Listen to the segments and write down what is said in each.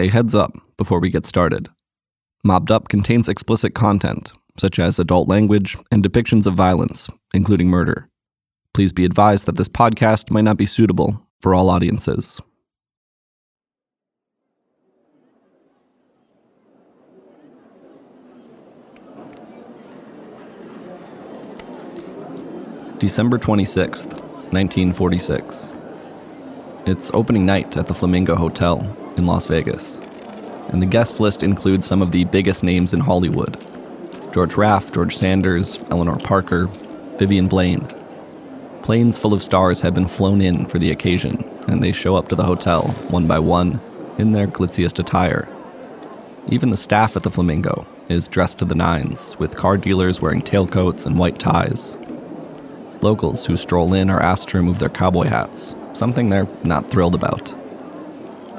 A heads up before we get started. Mobbed Up contains explicit content, such as adult language and depictions of violence, including murder. Please be advised that this podcast might not be suitable for all audiences. December 26th, 1946. It's opening night at the Flamingo Hotel in Las Vegas, and the guest list includes some of the biggest names in Hollywood George Raft, George Sanders, Eleanor Parker, Vivian Blaine. Planes full of stars have been flown in for the occasion, and they show up to the hotel, one by one, in their glitziest attire. Even the staff at the Flamingo is dressed to the nines, with car dealers wearing tailcoats and white ties. Locals who stroll in are asked to remove their cowboy hats, something they're not thrilled about.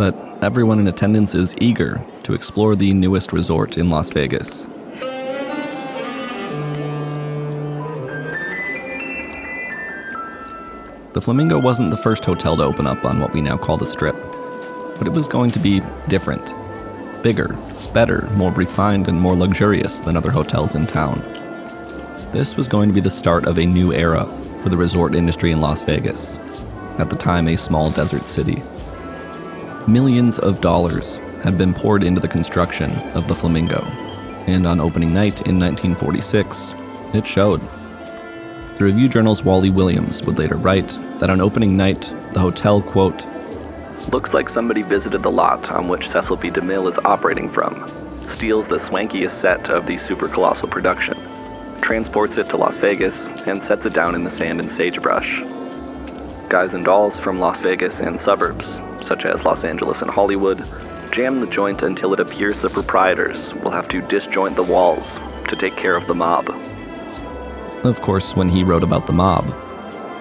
But everyone in attendance is eager to explore the newest resort in Las Vegas. The Flamingo wasn't the first hotel to open up on what we now call the Strip, but it was going to be different. Bigger, better, more refined, and more luxurious than other hotels in town. This was going to be the start of a new era for the resort industry in Las Vegas, at the time a small desert city. Millions of dollars had been poured into the construction of the Flamingo, and on opening night in 1946, it showed. The Review Journal's Wally Williams would later write that on opening night, the hotel, quote, looks like somebody visited the lot on which Cecil B. DeMille is operating from, steals the swankiest set of the super colossal production, transports it to Las Vegas, and sets it down in the sand and sagebrush. Guys and dolls from Las Vegas and suburbs, such as Los Angeles and Hollywood, jam the joint until it appears the proprietors will have to disjoint the walls to take care of the mob. Of course, when he wrote about the mob,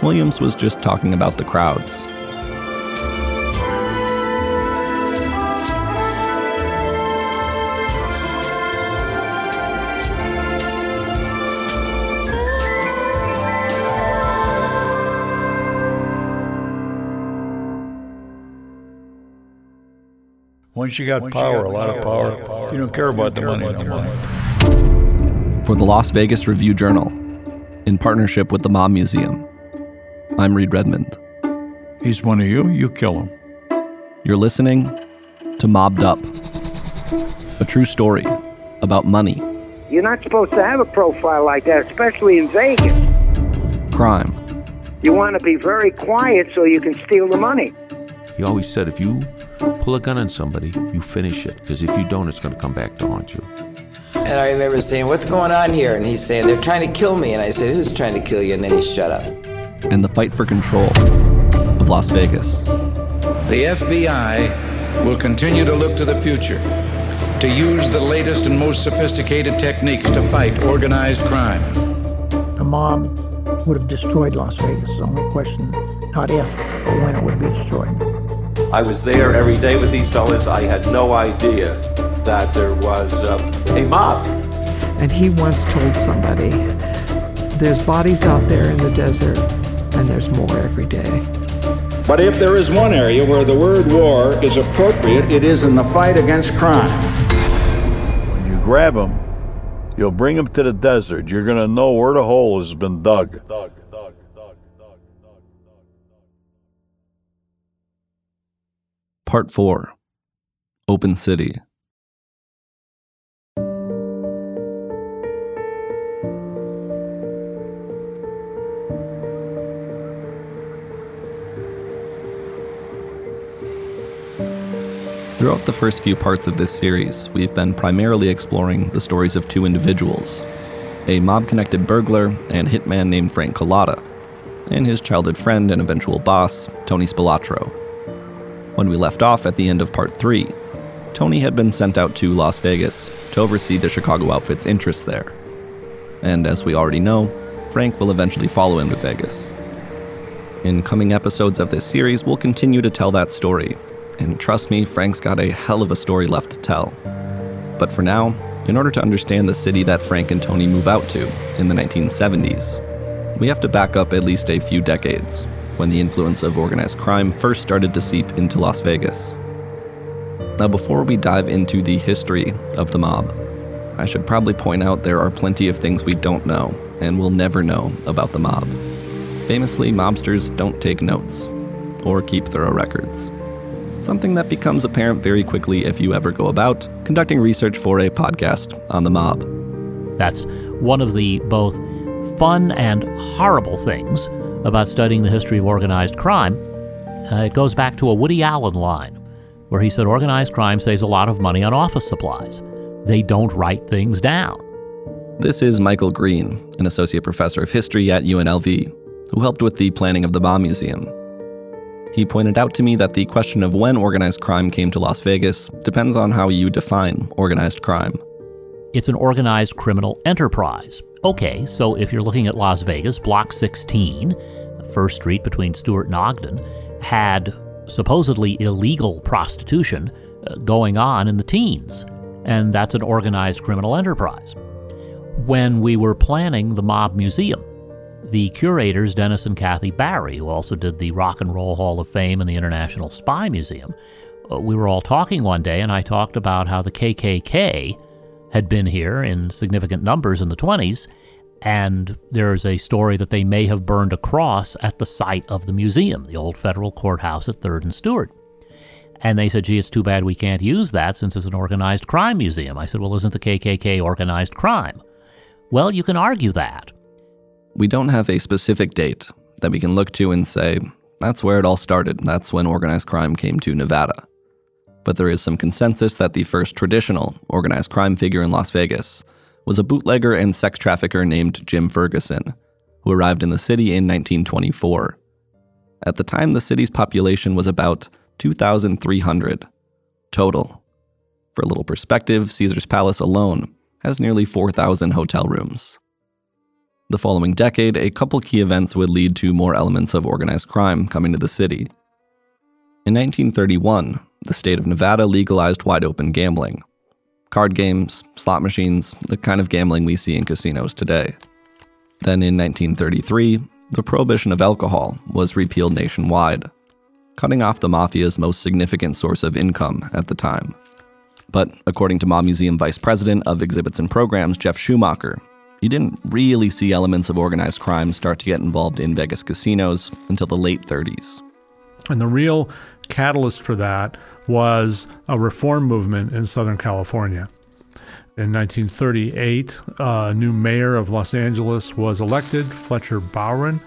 Williams was just talking about the crowds. Once you got power, a lot of power, you don't care about the money no more. For the Las Vegas Review Journal, in partnership with the Mob Museum, I'm Reed Redmond. He's one of you, you kill him. You're listening to Mobbed Up, a true story about money, You're not supposed to have a profile like that, especially in Vegas. crime, You want to be very quiet so you can steal the money. He always said if you pull a gun on somebody, you finish it. Because if you don't, it's going to come back to haunt you. And I remember saying, What's going on here? And he's saying, They're trying to kill me. And I said, Who's trying to kill you? And then he shut up. and the fight for control of Las Vegas. The FBI will continue to look to the future, to use the latest and most sophisticated techniques to fight organized crime. the mob would have destroyed Las Vegas. It's the only question, not if, but when it would be destroyed. I was there every day with these fellas. I had no idea that there was uh, a mob. And he once told somebody, there's bodies out there in the desert, and there's more every day. But if there is one area where the word war is appropriate, it is in the fight against crime. When you grab him, you'll bring him to the desert. You're going to know where the hole has been dug. Part 4 Open City. Throughout the first few parts of this series, we've been primarily exploring the stories of two individuals a mob connected burglar and hitman named Frank Cullotta, and his childhood friend and eventual boss, Tony Spilotro. When we left off at the end of part three, Tony had been sent out to Las Vegas to oversee the Chicago outfit's interests there. And as we already know, Frank will eventually follow him to Vegas. In coming episodes of this series, we'll continue to tell that story. And trust me, Frank's got a hell of a story left to tell. But for now, in order to understand the city that Frank and Tony move out to in the 1970s, we have to back up at least a few decades when the influence of organized crime first started to seep into Las Vegas. Now, before we dive into the history of the mob, I should probably point out there are plenty of things we don't know and will never know about the mob. Famously, mobsters don't take notes or keep thorough records. Something that becomes apparent very quickly if you ever go about conducting research for a podcast on the mob. That's one of the both fun and horrible things about studying the history of organized crime. Uh, it goes back to a Woody Allen line where he said organized crime saves a lot of money on office supplies. They don't write things down. This is Michael Green, an associate professor of history at UNLV, who helped with the planning of the Mob Museum. He pointed out to me that the question of when organized crime came to Las Vegas depends on how you define organized crime. It's an organized criminal enterprise. Okay, so if you're looking at Las Vegas, Block 16, First Street between Stewart and Ogden, had supposedly illegal prostitution uh, going on in the teens, and that's an organized criminal enterprise. When we were planning the Mob Museum, the curators, Dennis and Kathy Barrie, who also did the Rock and Roll Hall of Fame and the International Spy Museum, uh, we were all talking one day, and I talked about how the KKK had been here in significant numbers in the 20s, and there's a story that they may have burned a cross at the site of the museum, the old federal courthouse at 3rd and Stewart. And they said, gee, it's too bad we can't use that since it's an organized crime museum. I said, well, isn't the KKK organized crime? Well, you can argue that. We don't have a specific date that we can look to and say, that's where it all started. That's when organized crime came to Nevada. But there is some consensus that the first traditional organized crime figure in Las Vegas was a bootlegger and sex trafficker named Jim Ferguson, who arrived in the city in 1924. At the time, the city's population was about 2,300 total. For a little perspective, Caesar's Palace alone has nearly 4,000 hotel rooms. The following decade, a couple key events would lead to more elements of organized crime coming to the city. In 1931, the state of Nevada legalized wide open gambling, card games, slot machines, the kind of gambling we see in casinos today. Then in 1933, the prohibition of alcohol was repealed nationwide, cutting off the mafia's most significant source of income at the time. But according to Mob Museum Vice President of Exhibits and Programs, Jeff Schumacher, you didn't really see elements of organized crime start to get involved in Vegas casinos until the late 30s. And the real catalyst for that was a reform movement in Southern California. In 1938, a new mayor of Los Angeles was elected, Fletcher Bowron.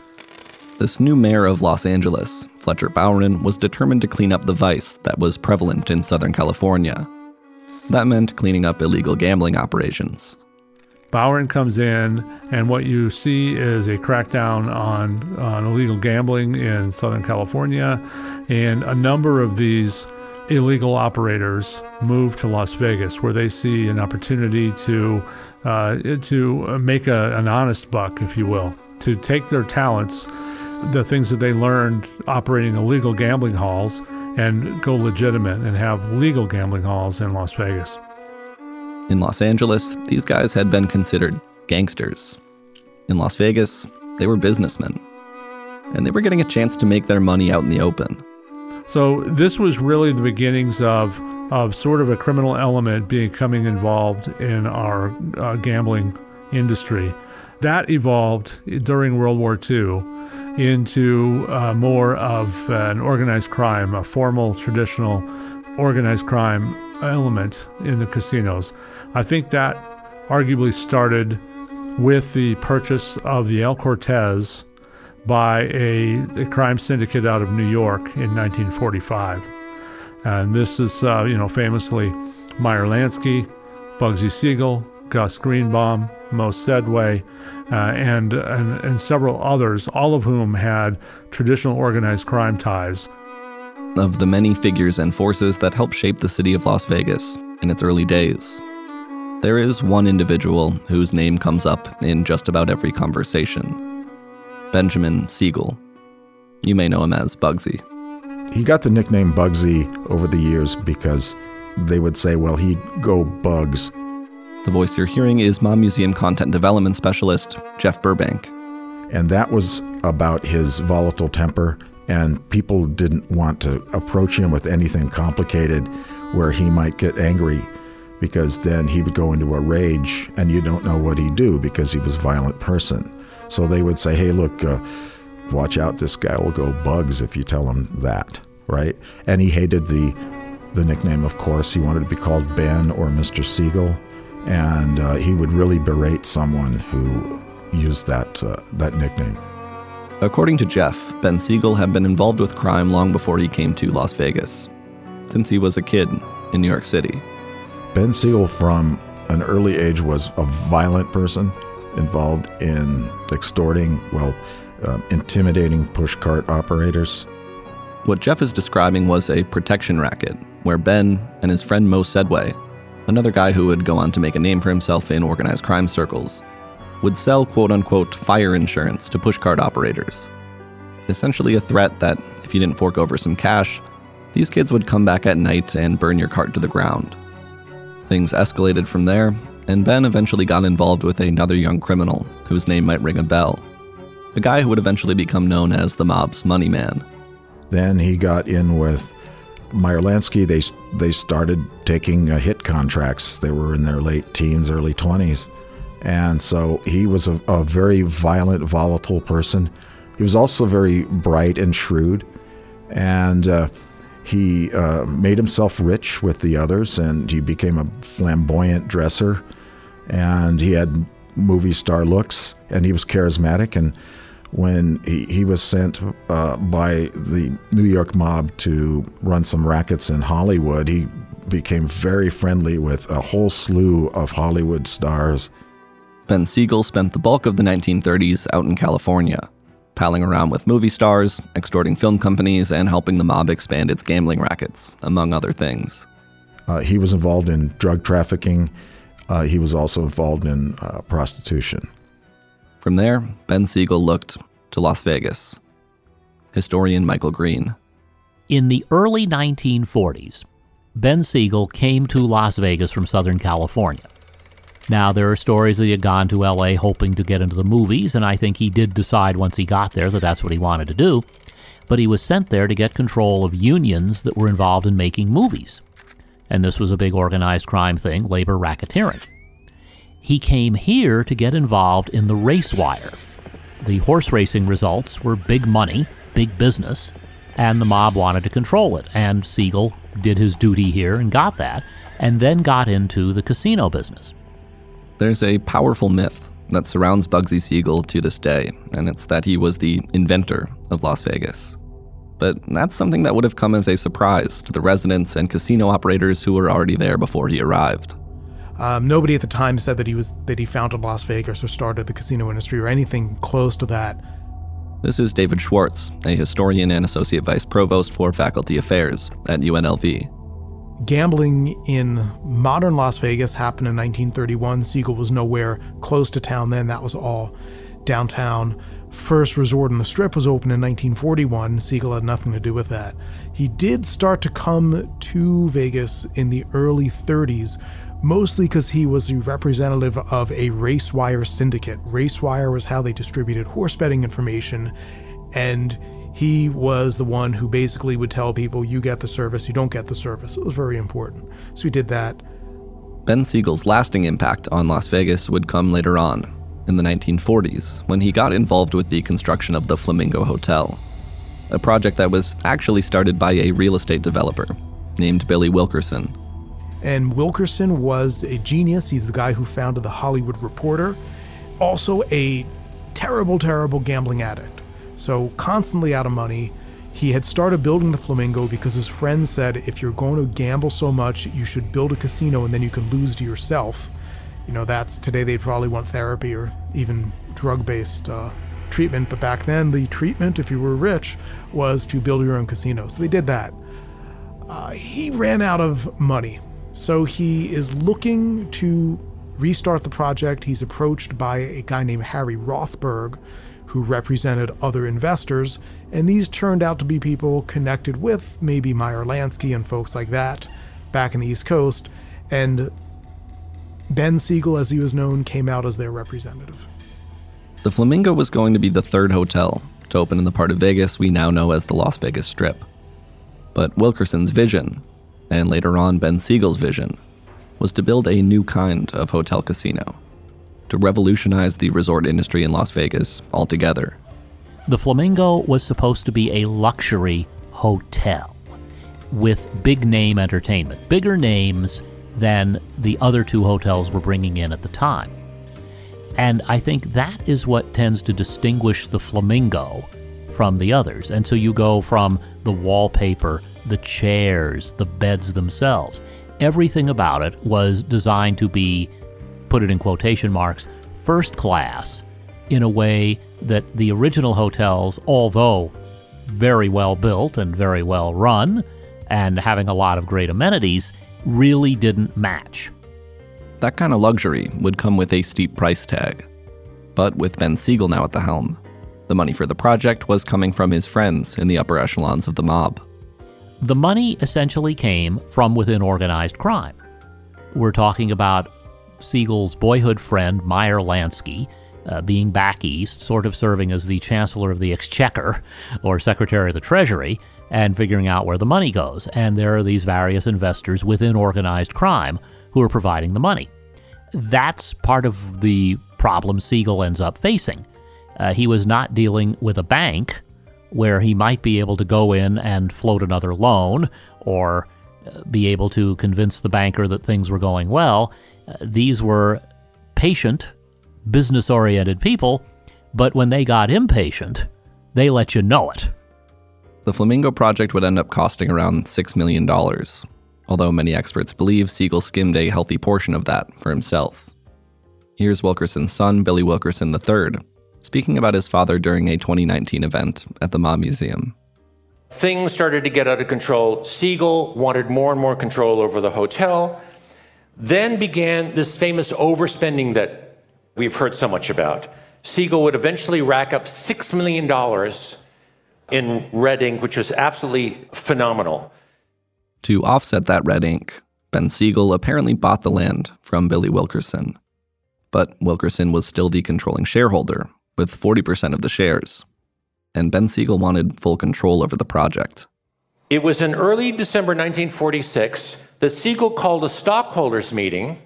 This new mayor of Los Angeles, Fletcher Bowron, was determined to clean up the vice that was prevalent in Southern California. That meant cleaning up illegal gambling operations. Bowron comes in, and what you see is a crackdown on, on illegal gambling in Southern California. And a number of these illegal operators move to Las Vegas, where they see an opportunity to, uh, to make a, an honest buck, if you will, to take their talents, the things that they learned operating illegal gambling halls, and go legitimate and have legal gambling halls in Las Vegas. In Los Angeles, these guys had been considered gangsters. In Las Vegas, they were businessmen. And they were getting a chance to make their money out in the open. So this was really the beginnings of of sort of a criminal element becoming involved in our uh, gambling industry. That evolved during World War II into uh, more of an organized crime, a formal, traditional organized crime element in the casinos. I think that arguably started with the purchase of the El Cortez by a, a crime syndicate out of New York in 1945. And this is, uh, you know, famously Meyer Lansky, Bugsy Siegel, Gus Greenbaum, Moe Sedway, uh, and, and, and several others, all of whom had traditional organized crime ties. Of the many figures and forces that helped shape the city of Las Vegas in its early days, there is one individual whose name comes up in just about every conversation Benjamin Siegel. You may know him as Bugsy. He got the nickname Bugsy over the years because they would say, well, he'd go bugs. The voice you're hearing is Mob Museum content development specialist Jeff Burbank. And that was about his volatile temper, and people didn't want to approach him with anything complicated where he might get angry because then he would go into a rage and you don't know what he'd do because he was a violent person. So they would say, hey, look, uh, watch out, this guy will go bugs if you tell him that, right? And he hated the, the nickname, of course. He wanted to be called Ben or Mr. Siegel. And uh, he would really berate someone who used that, uh, that nickname. According to Jeff, Ben Siegel had been involved with crime long before he came to Las Vegas, since he was a kid in New York City. Ben Siegel, from an early age, was a violent person involved in extorting, well, uh, intimidating pushcart operators. What Jeff is describing was a protection racket where Ben and his friend Moe Sedway, another guy who would go on to make a name for himself in organized crime circles, would sell quote unquote fire insurance to pushcart operators. Essentially, a threat that if you didn't fork over some cash, these kids would come back at night and burn your cart to the ground. Things escalated from there, and Ben eventually got involved with another young criminal whose name might ring a bell. A guy who would eventually become known as the mob's money man. Then he got in with Meyer Lansky. They, they started taking uh, hit contracts. They were in their late teens, early 20s. And so he was a, a very violent, volatile person. He was also very bright and shrewd. And uh, he uh, made himself rich with the others and he became a flamboyant dresser. And he had movie star looks and he was charismatic. And when he, he was sent uh, by the New York mob to run some rackets in Hollywood, he became very friendly with a whole slew of Hollywood stars. Ben Siegel spent the bulk of the 1930s out in California, palling around with movie stars, extorting film companies, and helping the mob expand its gambling rackets, among other things. Uh, he was involved in drug trafficking. Uh, he was also involved in uh, prostitution. From there, Ben Siegel looked to Las Vegas. Historian Michael Green. In the early 1940s, Ben Siegel came to Las Vegas from Southern California. Now, there are stories that he had gone to LA hoping to get into the movies, and I think he did decide once he got there that that's what he wanted to do. But he was sent there to get control of unions that were involved in making movies. And this was a big organized crime thing, labor racketeering. He came here to get involved in the race wire. The horse racing results were big money, big business, and the mob wanted to control it. And Siegel did his duty here and got that, and then got into the casino business. There's a powerful myth that surrounds Bugsy Siegel to this day, and it's that he was the inventor of Las Vegas. But that's something that would have come as a surprise to the residents and casino operators who were already there before he arrived. Um, nobody at the time said that he was that he founded Las Vegas or started the casino industry or anything close to that. This is David Schwartz, a historian and associate vice provost for faculty affairs at UNLV. Gambling in modern Las Vegas happened in 1931. Siegel was nowhere close to town then. That was all downtown. First resort on the strip was opened in 1941. Siegel had nothing to do with that. He did start to come to Vegas in the early 30s, mostly because he was the representative of a RaceWire syndicate. RaceWire was how they distributed horse betting information, and he was the one who basically would tell people, you get the service, you don't get the service. It was very important. So he did that. Ben Siegel's lasting impact on Las Vegas would come later on, in the 1940s, when he got involved with the construction of the Flamingo Hotel, a project that was actually started by a real estate developer named Billy Wilkerson. And Wilkerson was a genius. He's the guy who founded the Hollywood Reporter, also a terrible, terrible gambling addict. So, constantly out of money. He had started building the Flamingo because his friend said if you're going to gamble so much, you should build a casino and then you can lose to yourself. You know, that's today they'd probably want therapy or even drug based uh, treatment. But back then, the treatment, if you were rich, was to build your own casino. So they did that. Uh, he ran out of money. So he is looking to restart the project. He's approached by a guy named Harry Rothberg, who represented other investors, and these turned out to be people connected with maybe Meyer Lansky and folks like that back in the East Coast. And Ben Siegel, as he was known, came out as their representative. The Flamingo was going to be the third hotel to open in the part of Vegas we now know as the Las Vegas Strip. But Wilkerson's vision and later on Ben Siegel's vision, was to build a new kind of hotel casino, to revolutionize the resort industry in Las Vegas altogether. The Flamingo was supposed to be a luxury hotel with big name entertainment, bigger names than the other two hotels were bringing in at the time. And I think that is what tends to distinguish the Flamingo from the others. And so you go from the wallpaper, the chairs, the beds themselves. Everything about it was designed to be, put it in quotation marks, first class in a way that the original hotels, although very well built and very well run and having a lot of great amenities, really didn't match. That kind of luxury would come with a steep price tag. But with Ben Siegel now at the helm, the money for the project was coming from his friends in the upper echelons of the mob. The money essentially came from within organized crime. We're talking about Siegel's boyhood friend, Meyer Lansky, uh, being back east, sort of serving as the Chancellor of the Exchequer or Secretary of the Treasury, and figuring out where the money goes. And there are these various investors within organized crime who are providing the money. That's part of the problem Siegel ends up facing. Uh, he was not dealing with a bank where he might be able to go in and float another loan or uh, be able to convince the banker that things were going well. Uh, these were patient, business oriented people, but when they got impatient, they let you know it. The Flamingo project would end up costing around $6 million, although many experts believe Siegel skimmed a healthy portion of that for himself. Here's Wilkerson's son, Billy Wilkerson III, speaking about his father during a 2019 event at the Mob Museum. Things started to get out of control. Siegel wanted more and more control over the hotel. Then began this famous overspending that we've heard so much about. Siegel would eventually rack up $6 million in red ink, which was absolutely phenomenal. To offset that red ink, Ben Siegel apparently bought the land from Billy Wilkerson. But Wilkerson was still the controlling shareholder, with 40% of the shares. And Ben Siegel wanted full control over the project. It was in early December 1946 that Siegel called a stockholders meeting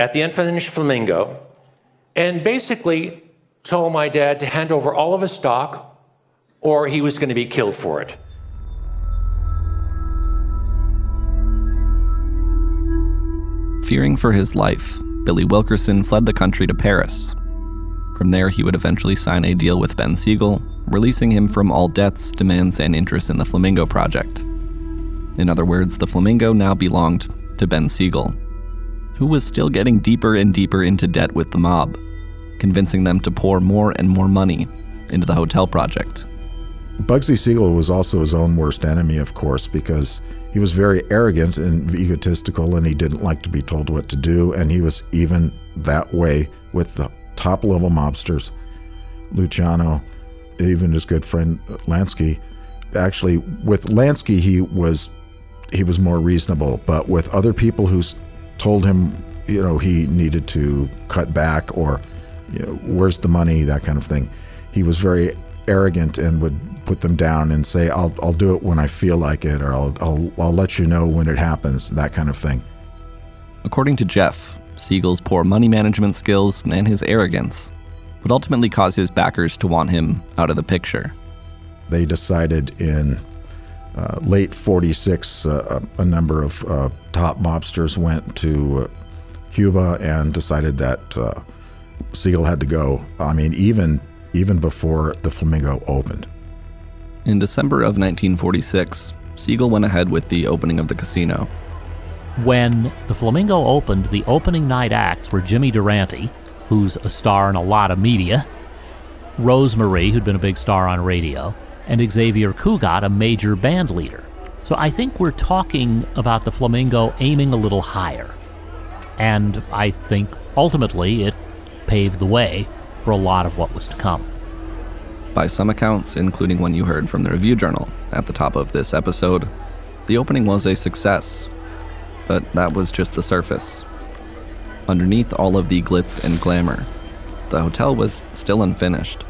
at the unfinished Flamingo and basically told my dad to hand over all of his stock or he was going to be killed for it. Fearing for his life, Billy Wilkerson fled the country to Paris. From there, he would eventually sign a deal with Ben Siegel, releasing him from all debts, demands, and interests in the Flamingo project. In other words, the Flamingo now belonged to Ben Siegel, who was still getting deeper and deeper into debt with the mob, convincing them to pour more and more money into the hotel project. Bugsy Siegel was also his own worst enemy, of course, because he was very arrogant and egotistical and he didn't like to be told what to do. And he was even that way with the top level mobsters. Luciano, even his good friend Lansky. Actually, with Lansky, he was he was more reasonable, but with other people who told him, you know, he needed to cut back or, you know, where's the money, that kind of thing, he was very arrogant and would put them down and say, I'll, I'll do it when I feel like it, or I'll, I'll, I'll let you know when it happens, that kind of thing. According to Jeff, Siegel's poor money management skills and his arrogance would ultimately cause his backers to want him out of the picture. They decided in uh, late 46, uh, a number of uh, top mobsters went to uh, Cuba and decided that uh, Siegel had to go. I mean, even even before the Flamingo opened. In December of 1946, Siegel went ahead with the opening of the casino. When the Flamingo opened, the opening night acts were Jimmy Durante, who's a star in a lot of media, Rose Marie, who'd been a big star on radio, and Xavier Cugat, a major band leader. So I think we're talking about the Flamingo aiming a little higher. And I think ultimately it paved the way for a lot of what was to come. By some accounts, including one you heard from the Review Journal at the top of this episode, the opening was a success. But that was just the surface. Underneath all of the glitz and glamour, the hotel was still unfinished.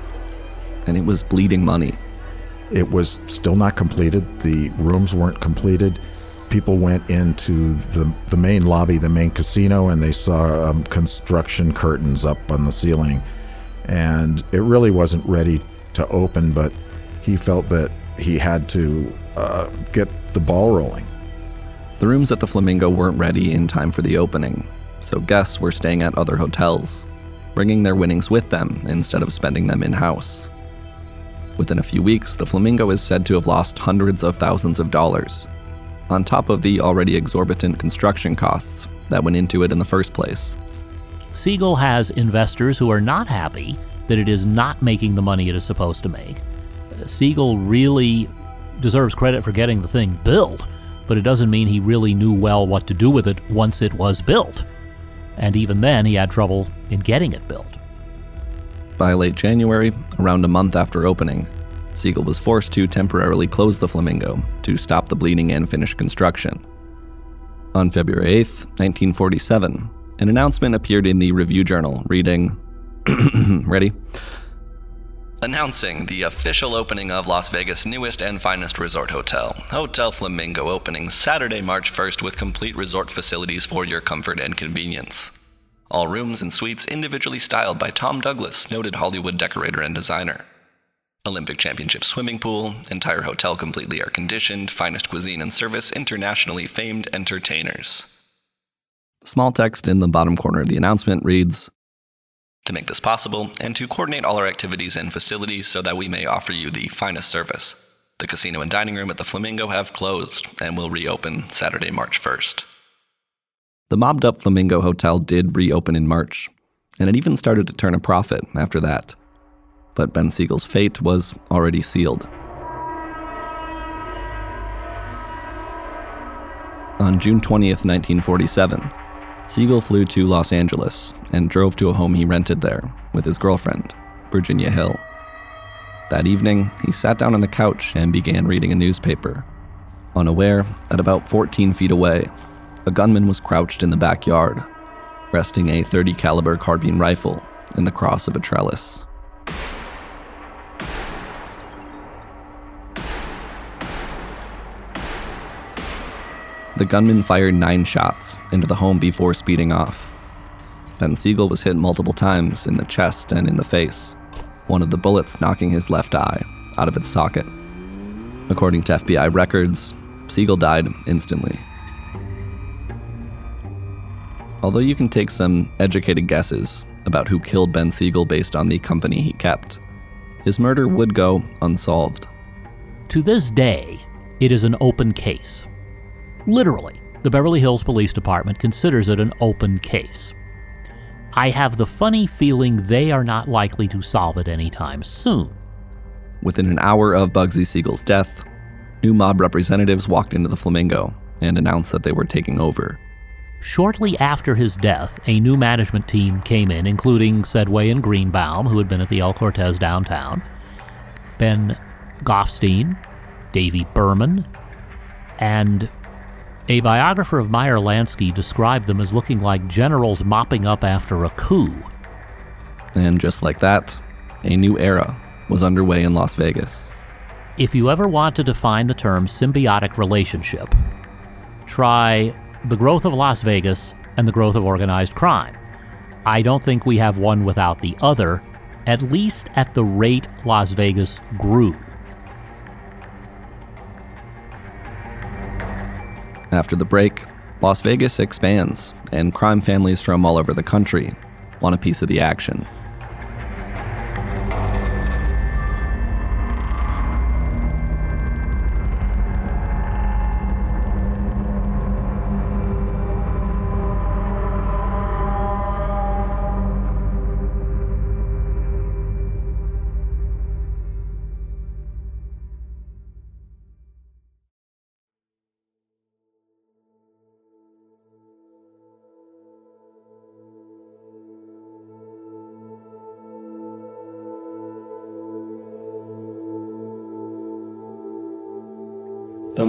And it was bleeding money. It was still not completed. The rooms weren't completed. people went into the, the main lobby, the main casino, and they saw um, construction curtains up on the ceiling. And it really wasn't ready to open, but he felt that he had to uh, get the ball rolling. The rooms at the Flamingo weren't ready in time for the opening, so guests were staying at other hotels, bringing their winnings with them instead of spending them in house. Within a few weeks, the Flamingo is said to have lost hundreds of thousands of dollars, on top of the already exorbitant construction costs that went into it in the first place. Siegel has investors who are not happy that it is not making the money it is supposed to make. Siegel really deserves credit for getting the thing built, but it doesn't mean he really knew well what to do with it once it was built. And even then, he had trouble in getting it built. By late January, around a month after opening, Siegel was forced to temporarily close the Flamingo to stop the bleeding and finish construction. On February 8, 1947, an announcement appeared in the Review Journal reading, Ready? Announcing the official opening of Las Vegas' newest and finest resort hotel, Hotel Flamingo, opening Saturday, March 1st with complete resort facilities for your comfort and convenience. All rooms and suites individually styled by Tom Douglas, noted Hollywood decorator and designer. Olympic Championship swimming pool, entire hotel completely air conditioned, finest cuisine and service, internationally famed entertainers. Small text in the bottom corner of the announcement reads To make this possible, and to coordinate all our activities and facilities so that we may offer you the finest service, the casino and dining room at the Flamingo have closed and will reopen Saturday, March 1st. The mobbed up Flamingo Hotel did reopen in March, and it even started to turn a profit after that. But Ben Siegel's fate was already sealed. On June 20th, 1947, Siegel flew to Los Angeles and drove to a home he rented there with his girlfriend, Virginia Hill. That evening, he sat down on the couch and began reading a newspaper, unaware that about 14 feet away, a gunman was crouched in the backyard, resting a 30 caliber carbine rifle in the cross of a trellis. The gunman fired nine shots into the home before speeding off. Ben Siegel was hit multiple times in the chest and in the face, one of the bullets knocking his left eye out of its socket. According to FBI records, Siegel died instantly. Although you can take some educated guesses about who killed Ben Siegel based on the company he kept, his murder would go unsolved. To this day, it is an open case. Literally, the Beverly Hills Police Department considers it an open case. I have the funny feeling they are not likely to solve it anytime soon. Within an hour of Bugsy Siegel's death, new mob representatives walked into the Flamingo and announced that they were taking over. Shortly after his death, a new management team came in, including Sedway and Greenbaum, who had been at the El Cortez downtown, Ben Goffstein, Davy Berman, and a biographer of Meyer Lansky described them as looking like generals mopping up after a coup. And just like that, a new era was underway in Las Vegas. If you ever want to define the term symbiotic relationship, try the growth of Las Vegas and the growth of organized crime. I don't think we have one without the other, at least at the rate Las Vegas grew. After the break, Las Vegas expands, and crime families from all over the country want a piece of the action.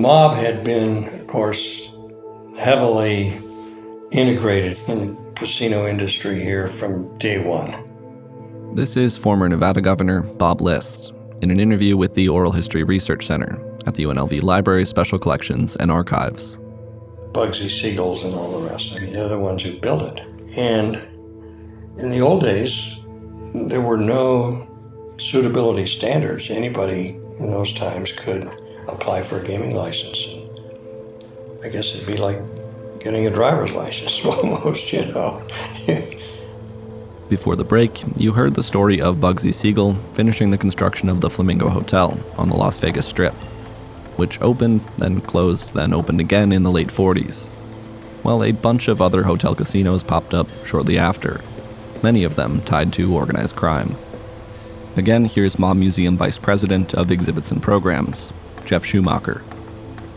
Mob had been, of course, heavily integrated in the casino industry here from day one. This is former Nevada Governor Bob List in an interview with the Oral History Research Center at the UNLV Library Special Collections and Archives. Bugsy Siegels and all the rest. I mean, they're the ones who built it. And in the old days, there were no suitability standards. Anybody in those times could apply for a gaming license. And I guess it'd be like getting a driver's license almost, you know. Before the break, you heard the story of Bugsy Siegel finishing the construction of the Flamingo Hotel on the Las Vegas Strip, which opened, then closed, then opened again in the late 40s. While a bunch of other hotel casinos popped up shortly after, many of them tied to organized crime. Again, here's Mob Museum Vice President of Exhibits and Programs, Jeff Schumacher.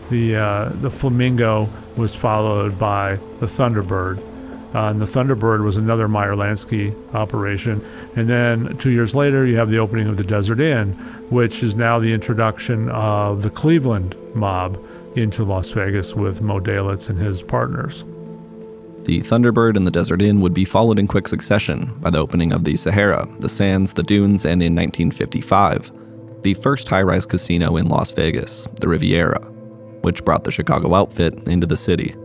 The, uh, the Flamingo was followed by the Thunderbird, uh, and the Thunderbird was another Meyer Lansky operation. And then two years later, you have the opening of the Desert Inn, which is now the introduction of the Cleveland mob into Las Vegas with Moe Dalitz and his partners. The Thunderbird and the Desert Inn would be followed in quick succession by the opening of the Sahara, the Sands, the Dunes, and in 1955, the first high rise casino in Las Vegas, the Riviera, which brought the Chicago outfit into the city.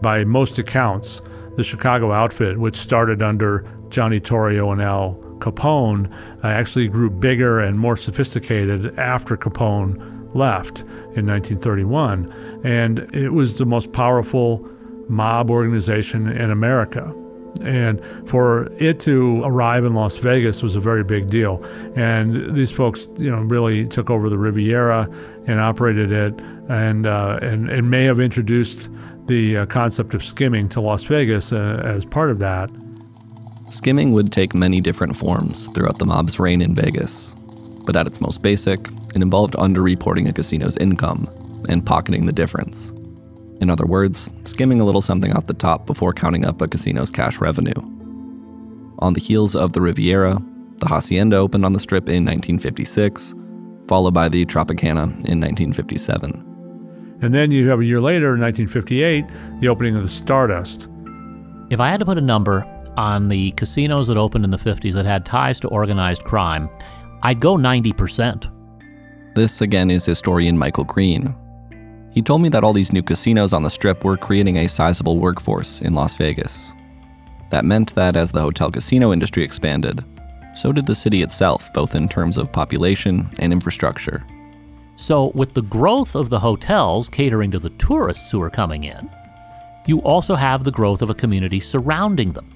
By most accounts, the Chicago outfit, which started under Johnny Torrio and Al Capone, uh, actually grew bigger and more sophisticated after Capone left in 1931. And it was the most powerful mob organization in America. And for it to arrive in Las Vegas was a very big deal. And these folks, you know, really took over the Riviera and operated it, and uh, and, and may have introduced the uh, concept of skimming to Las Vegas uh, as part of that. Skimming would take many different forms throughout the mob's reign in Vegas, but at its most basic, it involved underreporting a casino's income and pocketing the difference. In other words, skimming a little something off the top before counting up a casino's cash revenue. On the heels of the Riviera, the Hacienda opened on the Strip in 1956, followed by the Tropicana in 1957. And then you have a year later, in 1958, the opening of the Stardust. If I had to put a number on the casinos that opened in the 50s that had ties to organized crime, I'd go 90%. This again is historian Michael Green. He told me that all these new casinos on the strip were creating a sizable workforce in Las Vegas. That meant that as the hotel casino industry expanded, so did the city itself, both in terms of population and infrastructure. So, with the growth of the hotels catering to the tourists who are coming in, you also have the growth of a community surrounding them.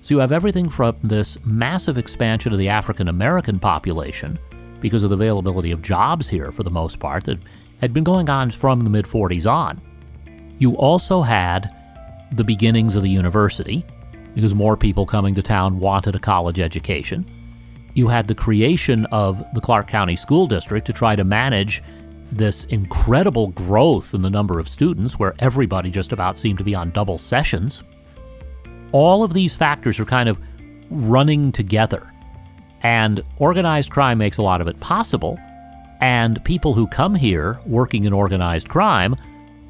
So, you have everything from this massive expansion of the African American population because of the availability of jobs here for the most part that had been going on from the mid 40s on. You also had the beginnings of the university because more people coming to town wanted a college education you had the creation of the Clark County School District to try to manage this incredible growth in the number of students where everybody just about seemed to be on double sessions. All of these factors are kind of running together. And organized crime makes a lot of it possible. And people who come here working in organized crime,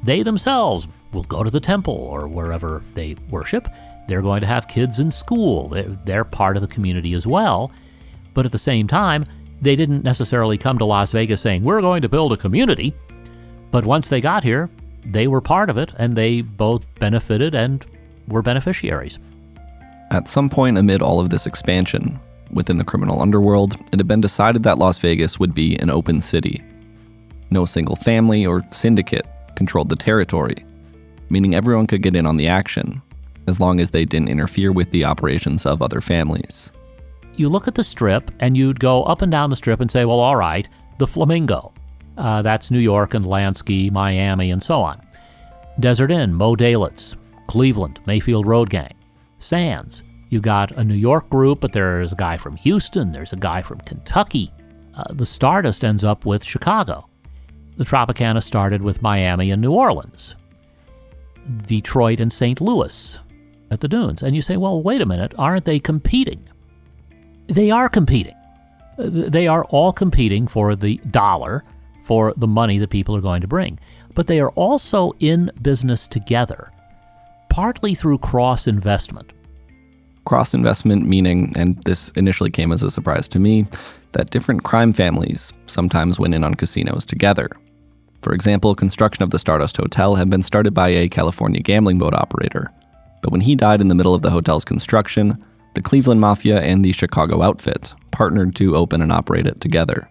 they themselves will go to the temple or wherever they worship. They're going to have kids in school. They're, part of the community as well. But at the same time, they didn't necessarily come to Las Vegas saying, We're going to build a community. But once they got here, they were part of it and they both benefited and were beneficiaries. At some point amid all of this expansion, within the criminal underworld, it had been decided that Las Vegas would be an open city. No single family or syndicate controlled the territory, meaning everyone could get in on the action, as long as they didn't interfere with the operations of other families you look at the strip and you'd go up and down the strip and say, well, all right, the Flamingo. Uh, that's New York and Lansky, Miami, and so on. Desert Inn, Moe Dalitz, Cleveland, Mayfield Road Gang. Sands, you got a New York group, but there's a guy from Houston, there's a guy from Kentucky. Uh, the Stardust ends up with Chicago. The Tropicana started with Miami and New Orleans. Detroit and St. Louis at the Dunes. And you say, well, wait a minute, aren't they competing? they are competing. They are all competing for the dollar, for the money that people are going to bring. But they are also in business together, partly through cross investment. Cross investment meaning, and this initially came as a surprise to me, that different crime families sometimes went in on casinos together. For example, construction of the Stardust Hotel had been started by a California gambling boat operator. But when he died in the middle of the hotel's construction, the Cleveland Mafia and the Chicago outfit partnered to open and operate it together.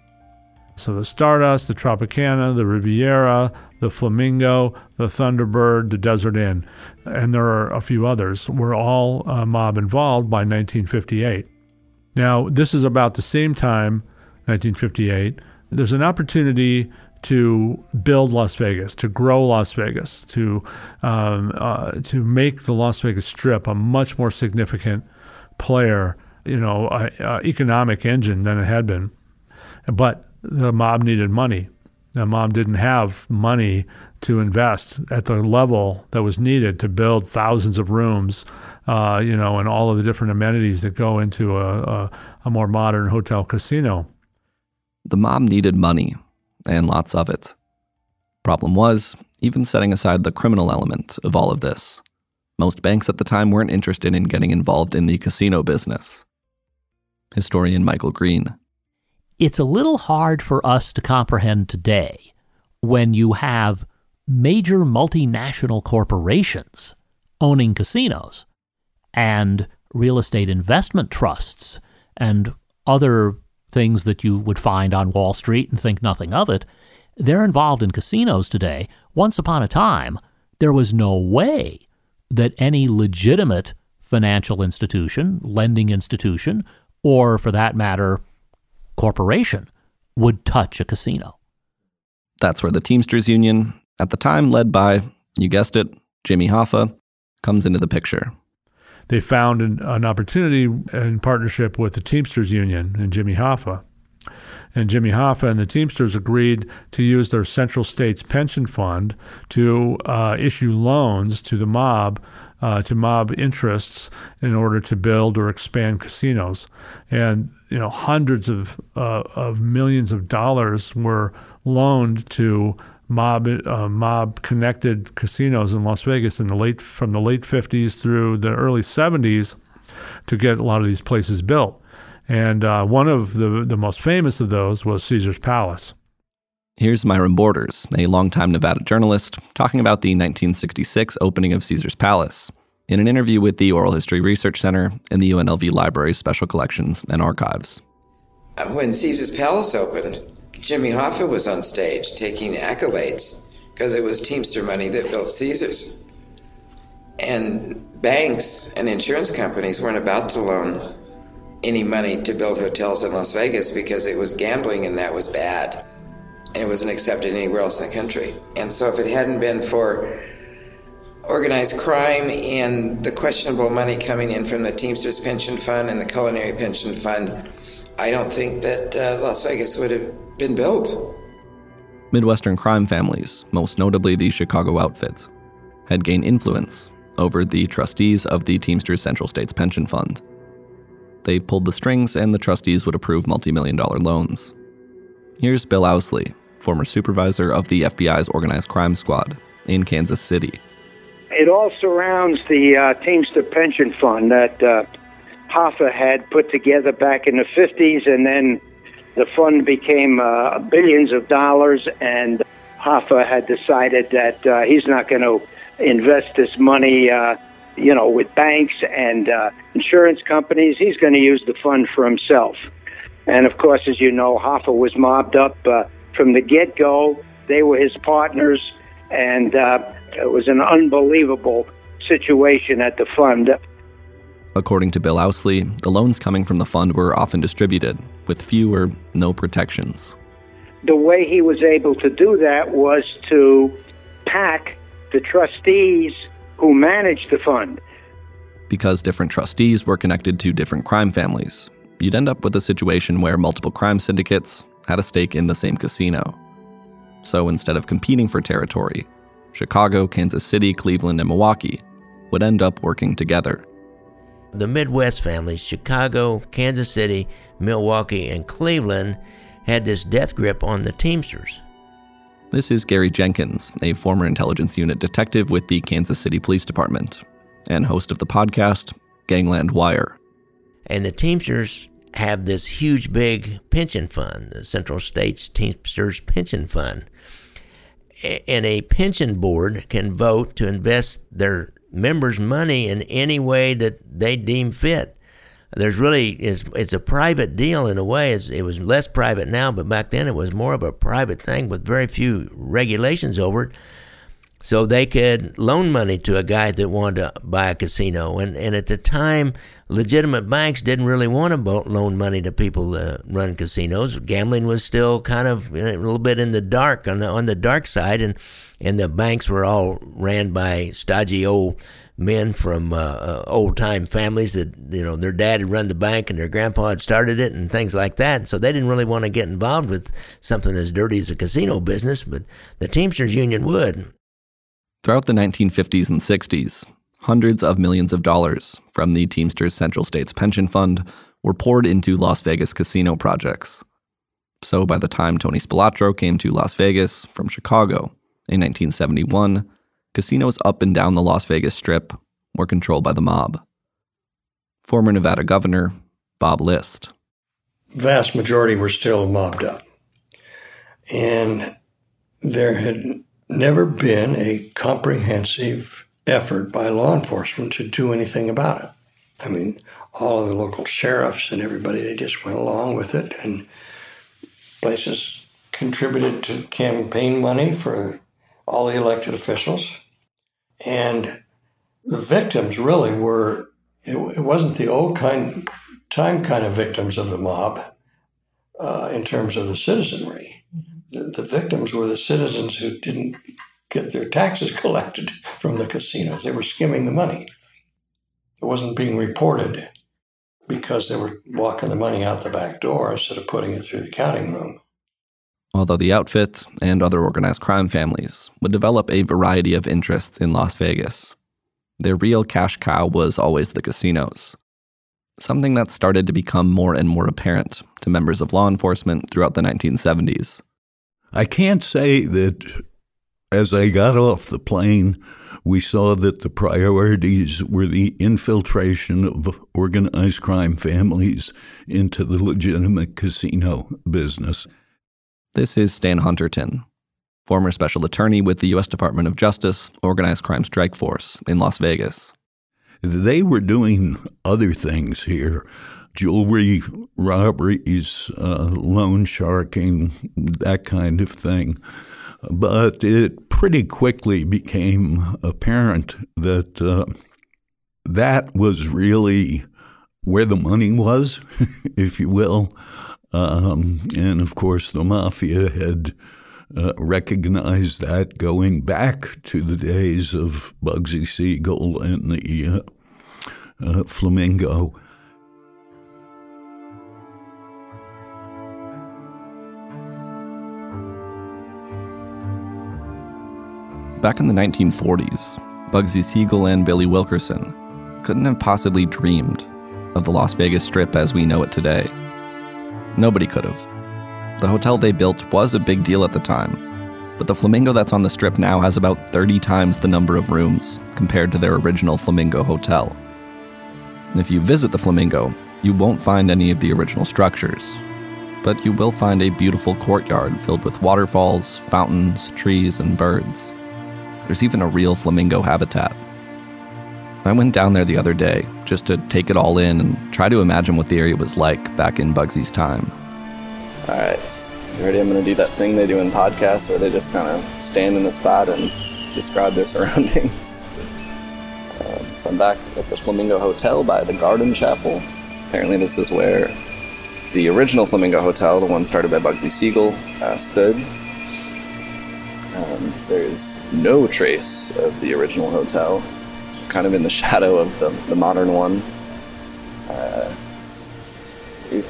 So the Stardust, the Tropicana, the Riviera, the Flamingo, the Thunderbird, the Desert Inn, and there are a few others, were all uh, mob involved by 1958. Now, this is about the same time, 1958, there's an opportunity to build Las Vegas, to grow Las Vegas, to um, uh, to make the Las Vegas Strip a much more significant player, you know, uh, uh, economic engine than it had been. But the mob needed money. The mom didn't have money to invest at the level that was needed to build thousands of rooms, uh, you know, and all of the different amenities that go into a, a, a more modern hotel casino. The mom needed money, and lots of it. Problem was, even setting aside the criminal element of all of this, most banks at the time weren't interested in getting involved in the casino business. Historian Michael Green. It's a little hard for us to comprehend today when you have major multinational corporations owning casinos and real estate investment trusts and other things that you would find on Wall Street and think nothing of it. They're involved in casinos today. Once upon a time, there was no way that any legitimate financial institution, lending institution, or for that matter, corporation would touch a casino. That's where the Teamsters Union, at the time led by, you guessed it, Jimmy Hoffa, comes into the picture. They found an, an opportunity in partnership with the Teamsters Union and Jimmy Hoffa. And Jimmy Hoffa and the Teamsters agreed to use their Central States Pension Fund to uh, issue loans to the mob uh, to mob interests in order to build or expand casinos. And you know, hundreds of uh, of millions of dollars were loaned to mob uh, mob connected casinos in Las Vegas in the late from the late 50s through the early 70s to get a lot of these places built. And uh, one of the the most famous of those was Caesar's Palace. Here's Myram Borders, a longtime Nevada journalist, talking about the 1966 opening of Caesar's Palace in an interview with the Oral History Research Center and the UNLV Library's Special Collections and Archives. Uh, when Caesar's Palace opened, Jimmy Hoffa was on stage taking the accolades because it was Teamster money that built Caesar's. And banks and insurance companies weren't about to loan any money to build hotels in Las Vegas because it was gambling and that was bad it wasn't accepted anywhere else in the country. And so, if it hadn't been for organized crime and the questionable money coming in from the Teamsters Pension Fund and the Culinary Pension Fund, I don't think that uh, Las Vegas would have been built. Midwestern crime families, most notably the Chicago outfits, had gained influence over the trustees of the Teamsters Central States Pension Fund. They pulled the strings, and the trustees would approve multi million dollar loans. Here's Bill Ouseley, former supervisor of the FBI's Organized Crime Squad in Kansas City. It all surrounds the uh, Teamster Pension Fund that uh, Hoffa had put together back in the 50s, and then the fund became uh, billions of dollars, and Hoffa had decided that uh, he's not going to invest this money, uh, you know, with banks and uh, insurance companies. He's going to use the fund for himself. And of course, as you know, Hoffa was mobbed up uh, from the get go. They were his partners, and uh, it was an unbelievable situation at the fund. According to Bill Ouseley, the loans coming from the fund were often distributed with few or no protections. The way he was able to do that was to pack the trustees who managed the fund. Because different trustees were connected to different crime families, you'd end up with a situation where multiple crime syndicates had a stake in the same casino. So instead of competing for territory, Chicago, Kansas City, Cleveland, and Milwaukee would end up working together. The Midwest families, Chicago, Kansas City, Milwaukee, and Cleveland, had this death grip on the Teamsters. This is Gary Jenkins, a former intelligence unit detective with the Kansas City Police Department, and host of the podcast Gangland Wire. And the Teamsters have this huge, big pension fund, the Central States Teamsters Pension Fund. and a pension board can vote to invest their members' money in any way that they deem fit. There's really it's, it's a private deal in a way. It's, it was less private now, but back then it was more of a private thing with very few regulations over it. So they could loan money to a guy that wanted to buy a casino, and and at the time, legitimate banks didn't really want to loan money to people that run casinos. Gambling was still kind of a little bit in the dark on the on the dark side, and and the banks were all ran by stodgy old men from uh, uh, old time families that you know their dad had run the bank and their grandpa had started it and things like that. So they didn't really want to get involved with something as dirty as a casino business, but the Teamsters Union would. Throughout the 1950s and 60s, hundreds of millions of dollars from the Teamsters Central States Pension Fund were poured into Las Vegas casino projects. So by the time Tony Spilotro came to Las Vegas from Chicago in 1971, casinos up and down the Las Vegas Strip were controlled by the mob. Former Nevada Governor Bob List. Vast majority were still mobbed up. And there had never been a comprehensive effort by law enforcement to do anything about it. I mean, all of the local sheriffs and everybody, they just went along with it, and places contributed to campaign money for all the elected officials. And the victims really were, it, it wasn't the old kind, time kind of victims of the mob uh, in terms of the citizenry. The, the victims were the citizens who didn't get their taxes collected from the casinos. They were skimming the money. It wasn't being reported because they were walking the money out the back door instead of putting it through the counting room although the outfit and other organized crime families would develop a variety of interests in Las Vegas. Their real cash cow was always the casinos, something that started to become more and more apparent to members of law enforcement throughout the 1970s. I can't say that as I got off the plane, we saw that the priorities were the infiltration of organized crime families into the legitimate casino business. This is Stan Hunterton, former special attorney with the U.S. Department of Justice Organized Crime Strike Force in Las Vegas. They were doing other things here jewelry robberies, uh, loan sharking, that kind of thing. But it pretty quickly became apparent that uh, that was really where the money was, if you will. Um, and of course, the mafia had uh, recognized that going back to the days of Bugsy Siegel and the uh, uh, Flamingo. Back in the 1940s, Bugsy Siegel and Billy Wilkerson couldn't have possibly dreamed of the Las Vegas Strip as we know it today. Nobody could have. The hotel they built was a big deal at the time, but the Flamingo that's on the strip now has about 30 times the number of rooms compared to their original Flamingo hotel. If you visit the Flamingo, you won't find any of the original structures, but you will find a beautiful courtyard filled with waterfalls, fountains, trees, and birds. There's even a real flamingo habitat. I went down there the other day just to take it all in and try to imagine what the area was like back in Bugsy's time. All right, ready? I'm going to do that thing they do in podcasts where they just kind of stand in the spot and describe their surroundings. Uh, so I'm back at the Flamingo Hotel by the Garden Chapel. Apparently, this is where the original Flamingo Hotel, the one started by Bugsy Siegel, uh, stood. Um, there's no trace of the original hotel kind of in the shadow of the, the modern one. Uh,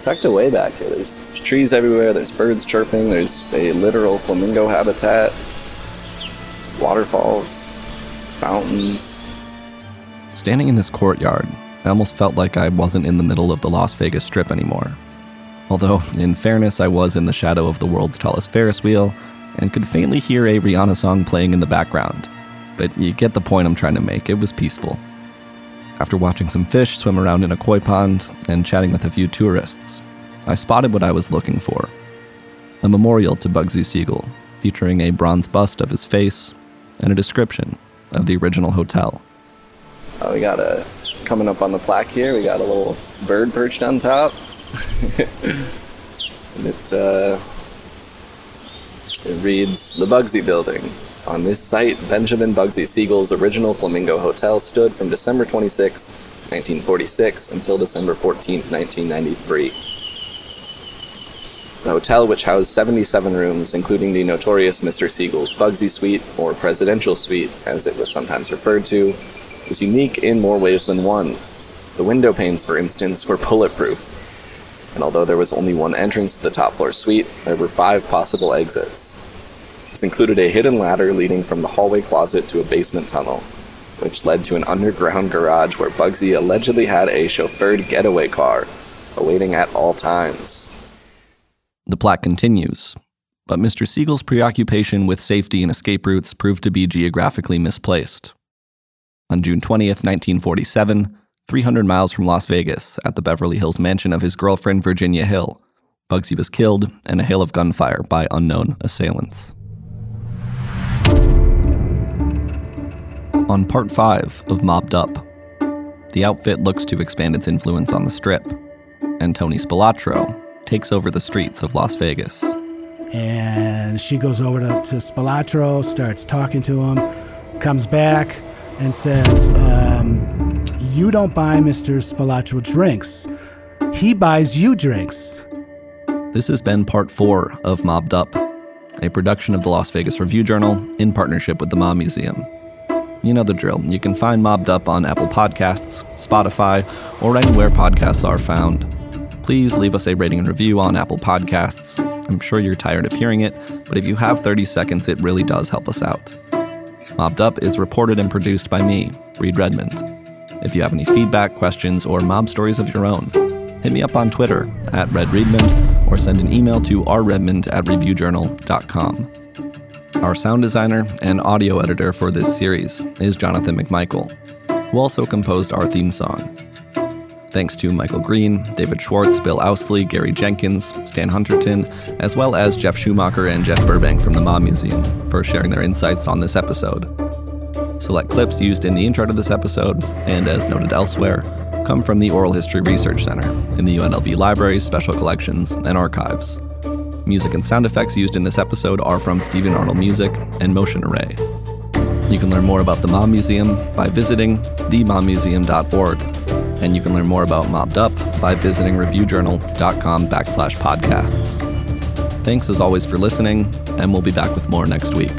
tucked away back here. There's trees everywhere, there's birds chirping, there's a literal flamingo habitat, waterfalls, fountains. Standing in this courtyard, I almost felt like I wasn't in the middle of the Las Vegas Strip anymore. Although, in fairness, I was in the shadow of the world's tallest Ferris wheel and could faintly hear a Rihanna song playing in the background but you get the point I'm trying to make. It was peaceful. After watching some fish swim around in a koi pond and chatting with a few tourists, I spotted what I was looking for a memorial to Bugsy Siegel, featuring a bronze bust of his face and a description of the original hotel. Uh, we got a coming up on the plaque here. We got a little bird perched on top. and it uh, it reads the Bugsy Building. On this site, Benjamin Bugsy Siegel's original Flamingo Hotel stood from December 26, 1946 until December 14, 1993. The hotel, which housed 77 rooms, including the notorious Mr. Siegel's Bugsy Suite, or Presidential Suite, as it was sometimes referred to, was unique in more ways than one. The window panes, for instance, were bulletproof, and although there was only one entrance to the top floor suite, there were five possible exits. This included a hidden ladder leading from the hallway closet to a basement tunnel, which led to an underground garage where Bugsy allegedly had a chauffeured getaway car, awaiting at all times. The plot continues, but Mr. Siegel's preoccupation with safety and escape routes proved to be geographically misplaced. On June 20th, 1947, 300 miles from Las Vegas, at the Beverly Hills mansion of his girlfriend Virginia Hill, Bugsy was killed in a hail of gunfire by unknown assailants. On part 5 of Mobbed Up, the outfit looks to expand its influence on the strip, and Tony Spilotro takes over the streets of Las Vegas. And she goes over to, to Spilotro, starts talking to him, comes back and says, um, You don't buy Mr. Spilotro drinks. He buys you drinks. This has been part 4 of Mobbed Up, a production of the Las Vegas Review Journal in partnership with the Mob Museum. You know the drill. You can find Mobbed Up on Apple Podcasts, Spotify, or anywhere podcasts are found. Please leave us a rating and review on Apple Podcasts. I'm sure you're tired of hearing it, but if you have 30 seconds, it really does help us out. Mobbed Up is reported and produced by me, Reid Redmond. If you have any feedback, questions, or mob stories of your own, hit me up on Twitter at RedRedmond or send an email to rredmond at reviewjournal.com. Our sound designer and audio editor for this series is Jonathan McMichael, who also composed our theme song. Thanks to Michael Green, David Schwartz, Bill Ouseley, Gary Jenkins, Stan Hunterton, as well as Geoff Schumacher and Jeff Burbank from the Mob Museum for sharing their insights on this episode. Select clips used in the intro to this episode, and as noted elsewhere, come from the Oral History Research Center in the UNLV Library, Special Collections, and Archives. Music and sound effects used in this episode are from Stephen Arnold Music and Motion Array. You can learn more about the Mob Museum by visiting themobmuseum.org, and you can learn more about Mobbed Up by visiting reviewjournal.com backslash podcasts. Thanks as always for listening, and we'll be back with more next week.